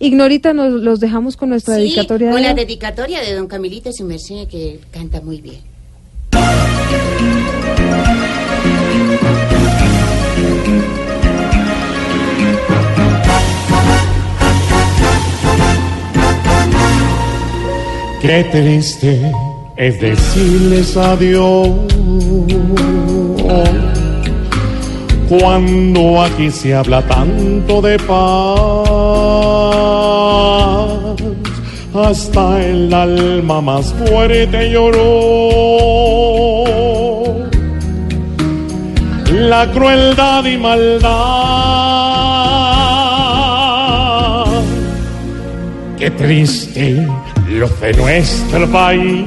Ignorita, nos los dejamos con nuestra sí, dedicatoria. Con de... la dedicatoria de don Camilito Su Merced, que canta muy bien. Qué triste es decirles adiós cuando aquí se habla tanto de paz. Hasta el alma más fuerte lloró. La crueldad y maldad. Qué triste de nuestro país.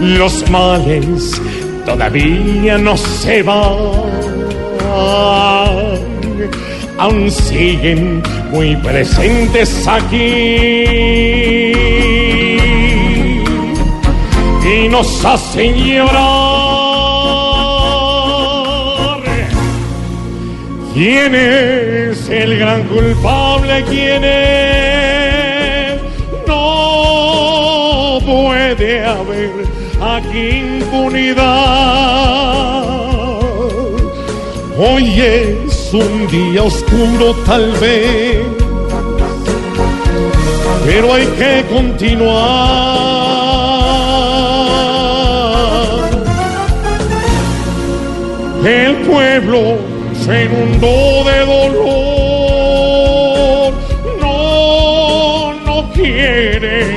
Los males todavía no se van, aún siguen muy presentes aquí y nos hacen llorar. ¿Quién es el gran culpable? ¿Quién es? Puede haber aquí impunidad. Hoy es un día oscuro tal vez, pero hay que continuar. El pueblo se inundó de dolor, no, no quiere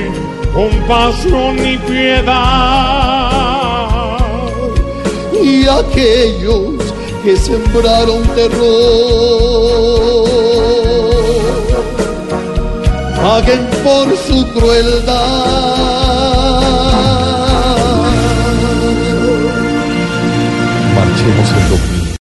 compasión ni piedad. Y aquellos que sembraron terror, paguen por su crueldad. Marchemos en doctrina